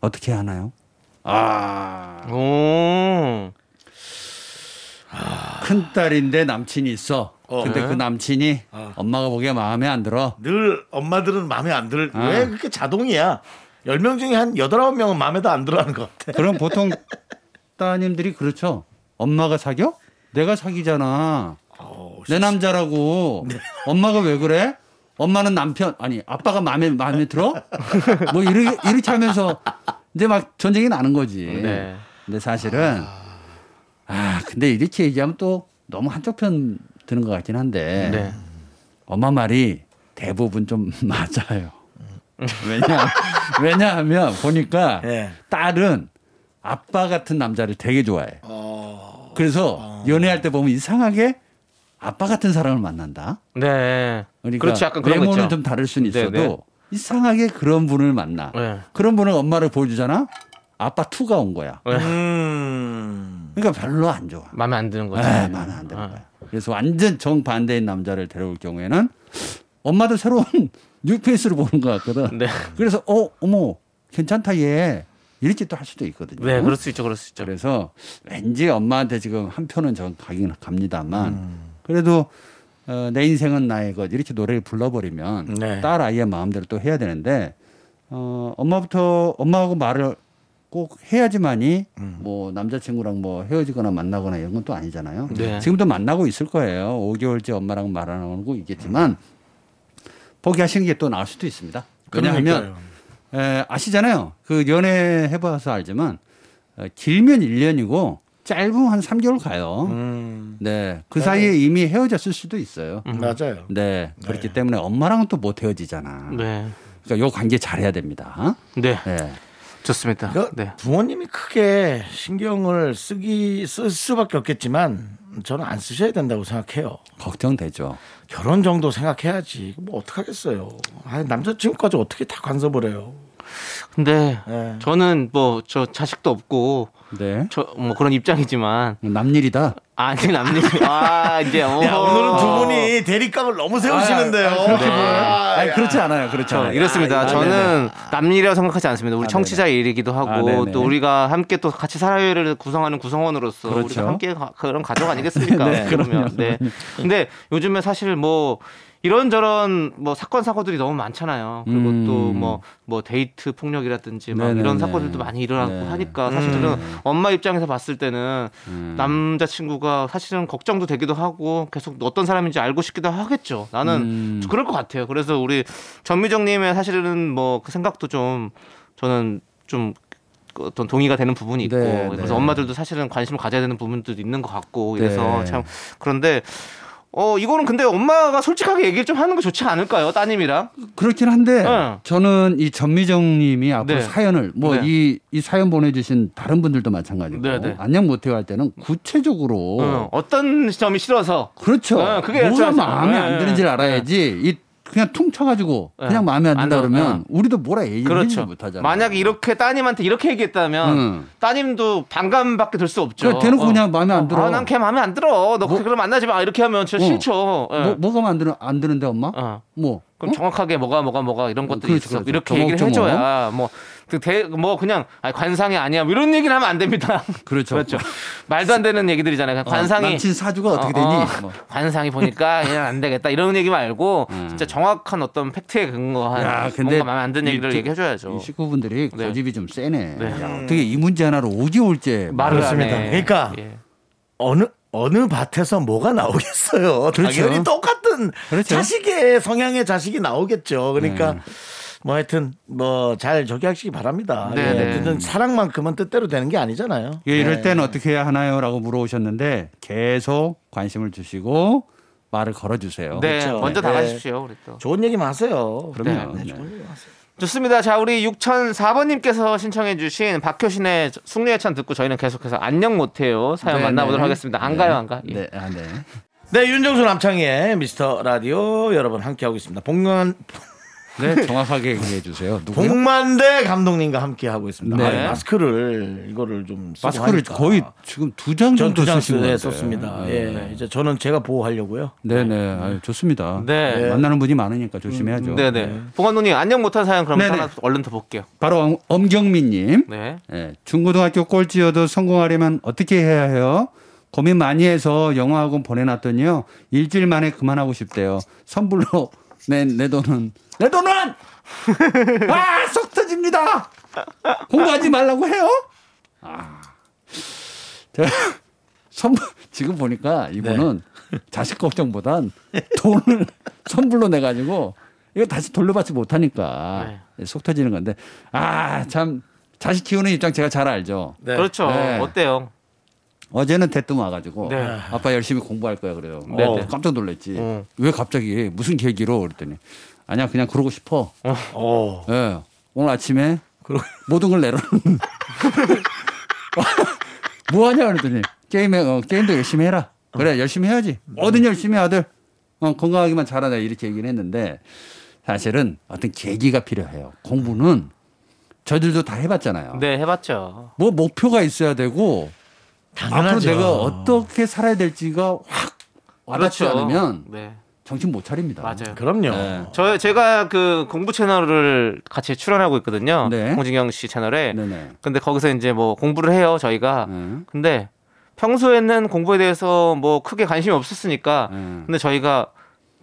어떻게 하나요? 아, 오. 큰딸인데 남친이 있어. 어. 근데 네. 그 남친이 어. 엄마가 보기에 마음에 안 들어. 늘 엄마들은 마음에 안 들. 아. 왜 그렇게 자동이야? 10명 중에 한 8, 9명은 마음에도 안 들어 하는 것 같아. 그럼 보통 [LAUGHS] 따님들이 그렇죠. 엄마가 사겨? 내가 사귀잖아. 어, 내 남자라고. 네. 엄마가 왜 그래? 엄마는 남편 아니 아빠가 마음에 마음에 들어? 뭐 이렇게 이렇게 하면서 이제 막 전쟁이 나는 거지. 네. 근데 사실은 아 근데 이렇게 얘기하면 또 너무 한쪽 편 드는 것 같긴 한데 네. 엄마 말이 대부분 좀 [LAUGHS] 맞아요. 왜냐 왜냐하면 보니까 예. 딸은 아빠 같은 남자를 되게 좋아해. 어. 그래서 연애할 때 보면 이상하게 아빠 같은 사람을 만난다. 네. 그러니까 그렇지 약간 그런 거 외모는. 좀 다를 수는 네, 있어도 네. 이상하게 그런 분을 만나. 네. 그런 분을 엄마를 보여주잖아. 아빠 투가 온 거야. 음. 그러니까 별로 안 좋아. 마음에 안 드는 거죠. 네, 마음에 안 드는 아. 거야. 그래서 완전 정 반대인 남자를 데려올 경우에는 엄마도 새로운 [LAUGHS] 뉴페이스를 보는 것 같거든. 네. 그래서 어 어머 괜찮다 얘 이렇게 또 할 수도 있거든요. 네, 그럴 수 있죠, 그럴 수 있죠. 그래서 왠지 엄마한테 지금 한 표는 전 가긴 갑니다만 음. 그래도 어, 내 인생은 나의 것 이렇게 노래를 불러버리면 네. 딸 아이의 마음대로 또 해야 되는데 어, 엄마부터 엄마하고 말을 꼭 해야지만이 음. 뭐 남자친구랑 뭐 헤어지거나 만나거나 이런 건 또 아니잖아요. 네. 지금도 만나고 있을 거예요. 5개월째 엄마랑 말 안 하고 있겠지만 포기하시는 게 또 나을 수도 있습니다. 왜냐하면. 에, 아시잖아요. 그 연애 해봐서 알지만 어, 길면 1년이고 짧으면 한 3개월 가요. 음, 네. 그 사이에 이미 헤어졌을 수도 있어요. 맞아요. 네. 그렇기 때문에 엄마랑은 또 못 헤어지잖아. 네. 그러니까 요 관계 잘해야 됩니다. 네. 네. 좋습니다. 그 네. 부모님이 크게 신경을 쓰기 쓸 수밖에 없겠지만 저는 안 쓰셔야 된다고 생각해요. 걱정되죠. 결혼 정도 생각해야지. 뭐 어떡하겠어요. 아, 남자친구까지 어떻게 다 간섭을 해요. 근데 네. 저는 뭐 저 자식도 없고 네. 저 뭐 그런 입장이지만 남일이다. 아니 남님 아 이제 어. 야, 오늘은 두 분이 대립감을 너무 세우시는데요. 그렇게 네. 보여요? 아니, 그렇지 않아요. 그렇지 저 않아요. 이렇습니다. 아, 저는 남일이라고 생각하지 않습니다. 우리 아, 청취자의 일이기도 하고 아. 또 우리가 함께 또 같이 사회를 구성하는 구성원으로서 그렇죠. 우리가 함께 가- 그런 가족 아니겠습니까? [LAUGHS] 네, 그러면 그럼요. 네. 근데 요즘에 사실 뭐 이런저런 뭐 사건 사고들이 너무 많잖아요. 그리고 음. 또뭐뭐 데이트 폭력이라든지 막 네네네. 이런 사건들도 많이 일어나고 네. 하니까 사실은 엄마 입장에서 봤을 때는 음. 남자 친구가 사실은 걱정도 되기도 하고 계속 어떤 사람인지 알고 싶기도 하겠죠. 나는 음. 그럴 것 같아요. 그래서 우리 전미정 님의 사실은 뭐 그 생각도 좀 저는 좀 어떤 동의가 되는 부분이 있고 네, 그래서 네. 엄마들도 사실은 관심을 가져야 되는 부분들도 있는 것 같고 이래서 네. 참 그런데 어 이거는 근데 엄마가 솔직하게 얘기를 좀 하는 게 좋지 않을까요 따님이랑 그렇긴 한데 네. 저는 이 전미정 님이 앞으로 네. 사연을 뭐 네. 이이 사연 보내주신 다른 분들도 마찬가지고 네, 네. 안녕 못해요 할 때는 구체적으로 어, 어떤 점이 싫어서 그렇죠. 어, 그게 뭐가. 마음에 안 네. 드는지를 알아야지. 이 그냥 퉁 쳐가지고 네. 그냥 마음에 안 든다. 그러면 어. 우리도 뭐라 얘기를 그렇죠. 못하잖아요. 만약에 이렇게 따님한테 이렇게 얘기했다면 응. 따님도 반감밖에 들 수 없죠. 그래, 대놓고 그냥 마음에 안 들어. 아, 난 걔 마음에 안 들어. 너 뭐- 그럼 만나지 마. 이렇게 하면 진짜 어. 싫죠. 예. 뭐, 뭐가 안, 드는, 안 드는데 엄마? 어. 뭐? 그럼 어? 정확하게 뭐가 뭐가 뭐가 이런 것들이 그렇죠, 있어. 그렇죠. 이렇게 정확, 얘기를 정확. 해줘야 뭐. 그 대, 뭐 그냥 아니, 관상이 아니야 뭐 이런 얘기는 하면 안 됩니다. 그렇죠. 그렇죠. 말도 안 되는 얘기들이잖아요. 그냥 관상이 어, 남친 사주가 어떻게 되니? 어, 어, 뭐. 관상이 보니까 [LAUGHS] 얘는 안 되겠다 이런 얘기 말고 음. 진짜 정확한 어떤 팩트에 근거한 야, 근데 뭔가 마음에 안 드는 이 얘기를 두- 얘기해줘야죠. 이 식구분들이 네. 고집이 좀 세네. 네. 야, 어떻게 이 문제 하나로 오지올제 말을 그렇습니다. 안 해. 그러니까 예. 어느 어느 밭에서 뭐가 나오겠어요. [LAUGHS] 그렇죠. 당연히 똑같은 그렇죠. 자식의 성향의 자식이 나오겠죠. 그러니까 네. 뭐 하여튼 뭐 잘 저기 하시기 바랍니다. 네, 예, 네. 사랑만큼은 뜻대로 되는 게 아니잖아요. 예, 이럴 네. 때는 어떻게 해야 하나요?라고 물어오셨는데 계속 관심을 주시고 말을 걸어주세요. 네, 그렇죠. 먼저 네. 나가십시오. 우리 또. 좋은 얘기만 하세요. 그럼요. 네, 네. 좋은 얘기만 하세요. 좋습니다. 자, 우리 6004번님께서 신청해주신 박효신의 숙녀의 찬 듣고 저희는 계속해서 안녕 못해요. 사연 네, 만나보도록 네. 하겠습니다. 안 네. 가요, 안 가? 예. 네, 아, 네. 네, 윤정수 남창희의 미스터 라디오 여러분 함께하고 있습니다. 복만, 네, 정확하게 얘기해 주세요. 누구요? 복만대 감독님과 함께 하고 있습니다. 네. 아, 마스크를 이거를 좀 쓰고 마스크를 하니까. 거의 지금 두 장 정도 전두장 쓰신 네, 것 썼습니다. 같아요. 예, 네. 이제 저는 제가 보호하려고요. 네, 네, 아유, 좋습니다. 네. 만나는 분이 많으니까 조심해야죠. 네네. 봉원노님 안녕 못한 사연 그럼 네네. 하나 얼른 더 볼게요. 바로 엄- 엄경민님. 네. 예, 중고등학교 꼴찌여도 성공하려면 어떻게 해야 해요? 고민 많이 해서 영어학원 보내놨더니요 일주일 만에 그만하고 싶대요. 선불로 내, 내 돈은 내 돈은 [LAUGHS] 아 속 터집니다. 공부하지 말라고 해요? 아, 제가 선불 지금 보니까 이분은 자식 걱정보단 돈을 [LAUGHS] 선불로 내 가지고 이거 다시 돌려받지 못하니까 속 터지는 건데 아 참 자식 키우는 입장 제가 잘 알죠. 네. 그렇죠. 네. 어때요? 어제는 대뜸 와가지고 네. 아빠 열심히 공부할 거야 그래요. 네, 어, 네. 깜짝 놀랐지. 어. 왜 갑자기 무슨 계기로 그랬더니 아니야 그냥 그러고 싶어. 어. 예. 오늘 아침에 그러- 모든 걸 내려. [LAUGHS] 뭐 하냐 그랬더니 게임에 어, 게임도 열심히 해라. 그래 열심히 해야지. 뭐든 열심히 해, 아들. 어, 건강하기만 잘하자 이렇게 얘기를 했는데 사실은 어떤 계기가 필요해요. 공부는 저희들도 다 해봤잖아요. 네, 해봤죠. 뭐 목표가 있어야 되고 당연하죠. 내가 어떻게 살아야 될지가 확 와닿지 그렇죠. 않으면 네, 정신 못 차립니다. 맞아요. 그럼요. 네. 저 제가 그 공부 채널을 같이 출연하고 있거든요. 네. 홍진경 씨 채널에. 네네. 근데 거기서 이제 뭐 공부를 해요 저희가. 네. 근데 평소에는 공부에 대해서 뭐 크게 관심이 없었으니까. 네. 근데 저희가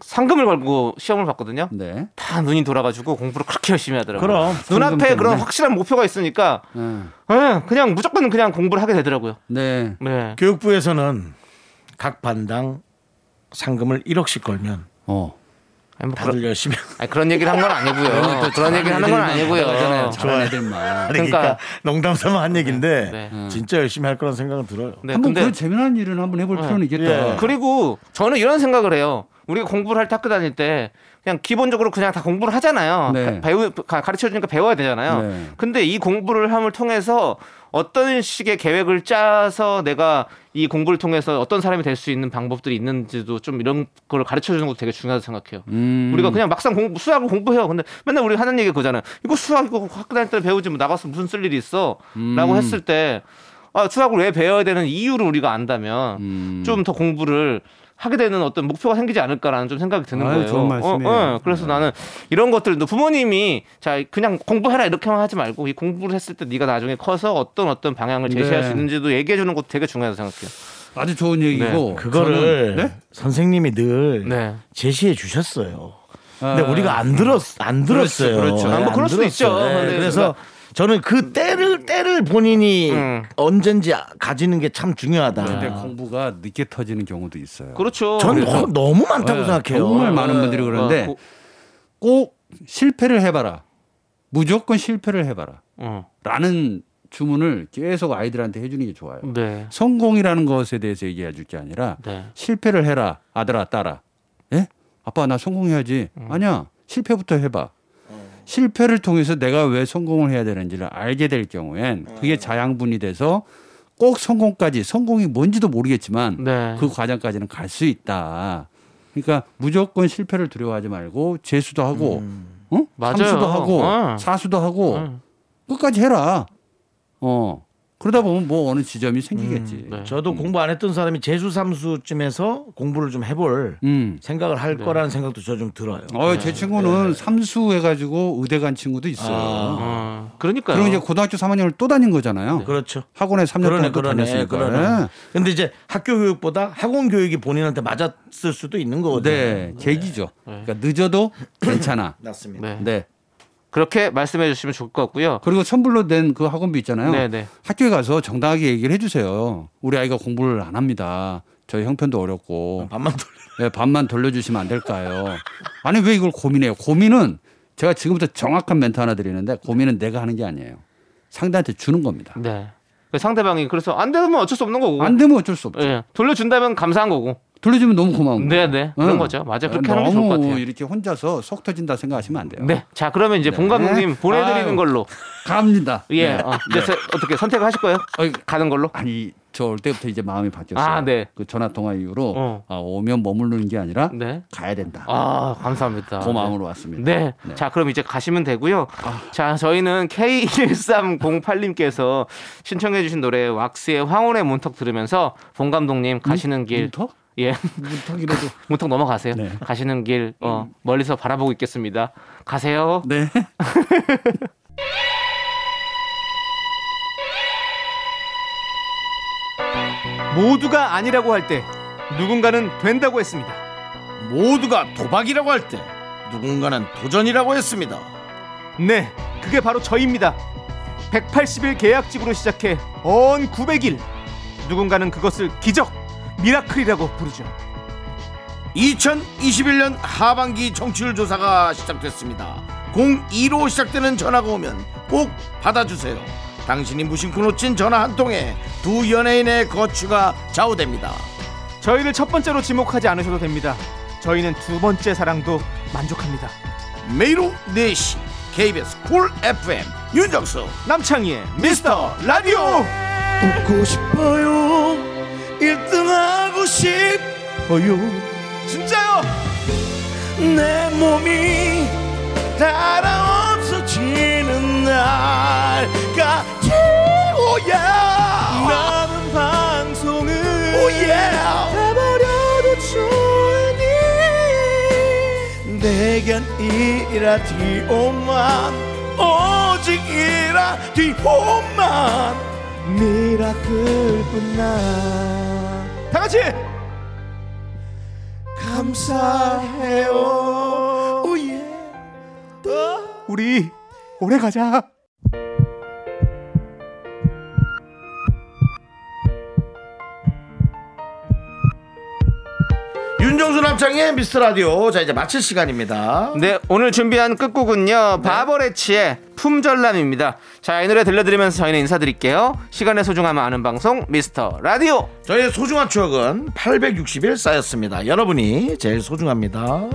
상금을 걸고 시험을 봤거든요. 네. 다 눈이 돌아가지고 공부를 그렇게 열심히 하더라고요. 그럼. 눈앞에 상금 그런 때문에? 확실한 목표가 있으니까 네. 예, 그냥 무조건 그냥 공부를 하게 되더라고요. 네. 네. 교육부에서는 각 반당 상금을 1억씩 걸면 어. 아니, 뭐 다들 그런, 열심히. [LAUGHS] 아니, 그런 얘기를 한 건 아니고요. 그런 얘기를 하는 건 아니고요. 좋아요. 그러니까- 그러니까, 농담 삼아 한 얘기인데 네. 진짜 열심히 할 거란 생각은 들어요. 네, 한번 근데 그런 재미난 일은 한번 해볼 필요는 있겠다. 예. 그리고 저는 이런 생각을 해요. 우리가 공부를 할 때 학교 다닐 때 그냥 기본적으로 그냥 다 공부를 하잖아요. 네. 가- 배우 가르쳐 주니까 배워야 되잖아요. 네. 근데 이 공부를 함을 통해서 어떤 식의 계획을 짜서 내가 이 공부를 통해서 어떤 사람이 될 수 있는 방법들이 있는지도 좀 이런 걸 가르쳐 주는 것도 되게 중요하다고 생각해요. 음. 우리가 그냥 막상 공부, 수학을 공부해요. 근데 맨날 우리 하는 얘기 그거잖아요. 이거 수학 이거 학교 다닐 때 배우지 뭐 나가서 무슨 쓸 일이 있어? 음. 라고 했을 때 아, 수학을 왜 배워야 되는 이유를 우리가 안다면 음. 좀더 공부를 하게 되는 어떤 목표가 생기지 않을까라는 좀 생각이 드는 아유, 거예요. 좋은 말씀이에요. 어, 어, 그래서 나는 이런 것들도 부모님이 자 그냥 공부해라 이렇게만 하지 말고 이 공부를 했을 때 네가 나중에 커서 어떤 어떤 방향을 제시할 네. 수 있는지도 얘기해 주는 것도 되게 중요하다고 생각해요. 아주 좋은 얘기고 그거를 저는- 네? 선생님이 늘 네. 제시해 주셨어요. 근데 아, 우리가 안 들었 안 들었어요. 그렇죠. 네, 아, 뭐안 그럴 수도 있죠. 들었어요. 네, 그래서 저는 그 때를 때를 본인이 음. 언젠지 가지는 게 참 중요하다. 근데 공부가 늦게 터지는 경우도 있어요. 그렇죠. 전 그래서- 어, 너무 많다고 네, 생각해요. 정말 많은 분들이 그러는데 어, 고- 꼭 실패를 해봐라. 무조건 실패를 해봐라. 어. 라는 주문을 계속 아이들한테 해주는 게 좋아요. 네. 성공이라는 것에 대해서 얘기해 줄 게 아니라 네. 실패를 해라 아들아 딸아. 예? 아빠 나 성공해야지. 음. 아니야 실패부터 해봐. 실패를 통해서 내가 왜 성공을 해야 되는지를 알게 될 경우엔 그게 자양분이 돼서 꼭 성공까지 성공이 뭔지도 모르겠지만 네. 그 과정까지는 갈 수 있다. 그러니까 무조건 실패를 두려워하지 말고 재수도 하고 어? 맞아요. 삼수도 하고 어. 사수도 하고 어. 끝까지 해라. 어. 그러다 보면 뭐 어느 지점이 생기겠지. 네. 저도 공부 안 했던 사람이 재수 삼수쯤에서 공부를 좀 해볼 음. 생각을 할 거라는 생각도 저 좀 들어요. 어, 제 친구는 삼수 해가지고 의대 간 친구도 있어요. 아. 어. 그러니까요. 그리고 이제 고등학교 3학년을 또 다닌 거잖아요. 그렇죠. 학원에 3년 그러네, 동안 또 다녔으니까. 그러네. 근데 이제 학교 교육보다 학원 교육이 본인한테 맞았을 수도 있는 거거든요. 네, 계기죠. 그러니까 늦어도 괜찮아. [LAUGHS] 맞습니다. 네. 네. 그렇게 말씀해 주시면 좋을 것 같고요. 그리고 선불로 낸그 학원비 있잖아요. 네, 네. 학교에 가서 정당하게 얘기를 해주세요. 우리 아이가 공부를 안 합니다. 저희 형편도 어렵고 반만 돌려. 네, 반만 돌려주시면 안 될까요? 아니 왜 이걸 고민해요? 고민은 제가 지금부터 정확한 멘트 하나 드리는데 고민은 내가 하는 게 아니에요. 상대한테 주는 겁니다. 네. 그 상대방이 그래서 안 되면 어쩔 수 없는 거고. 안 되면 어쩔 수 없죠. 예. 돌려준다면 감사한 거고. 돌려주면 너무 고마운 거예요. 네, 네. 그런 응. 거죠. 맞아요. 그렇게 하는 게 좋을 것 같아요. 이렇게 혼자서 속 터진다 생각하시면 안 돼요. 네. 자, 그러면 이제 네. 본 감독님 보내드리는 아유. 걸로. 갑니다. 예. 네. 어, 이제 서- 어떻게 선택을 하실 거예요? 어이, 가는 걸로? 아니 저 올 때부터 이제 마음이 바뀌었어요. 아, 네. 그 전화 통화 이후로 어. 아, 오면 머무르는 게 아니라 네. 가야 된다. 아, 감사합니다. 그 마음으로 왔습니다. 네. 네. 자, 그럼 이제 가시면 되고요. 자, 저희는 K1308님께서 신청해 주신 노래 왁스의 황혼의 문턱 들으면서 본 감독님 가시는 길. 문턱? 예. 문턱이라도. [LAUGHS] 문턱 넘어가세요. 네. 가시는 길, 어, 멀리서 바라보고 있겠습니다. 가세요. 네. [LAUGHS] 모두가 아니라고 할 때 누군가는 된다고 했습니다. 모두가 도박이라고 할 때 누군가는 도전이라고 했습니다. 네, 그게 바로 저입니다. 180일 계약직으로 시작해 언 900일. 누군가는 그것을 기적, 미라클이라고 부르죠. 2021년 하반기 청취율 조사가 시작됐습니다. 02로 시작되는 전화가 오면 꼭 받아주세요. 당신이 무심코 놓친 전화 한 통에 두 연예인의 거취가 좌우됩니다. 저희를 첫 번째로 지목하지 않으셔도 됩니다. 저희는 두 번째 사랑도 만족합니다. 매일 오후 4시 KBS 쿨 FM 윤정수 남창희의 미스터 라디오 웃고 싶어요 1등 하고 싶어요. 진짜요? 내 몸이 달아 없어지는 날까지 오야 남은 방송은 오예 해버려도 좋으니 내겐 이 라디오만 오직 이 라디오만 미라클뿐나. 다 같이! 감사해요. 오예. 우리 오래 가자. 윤정수 남창의 미스터 라디오. 자, 이제 마칠 시간입니다. 네, 오늘 준비한 끝곡은요. 바버레치의 품절남입니다. 자, 이 노래 들려드리면서 저희는 인사드릴게요. 시간의 소중함을 아는 방송 미스터 라디오. 저희의 소중한 추억은 860일 쌓였습니다. 여러분이 제일 소중합니다.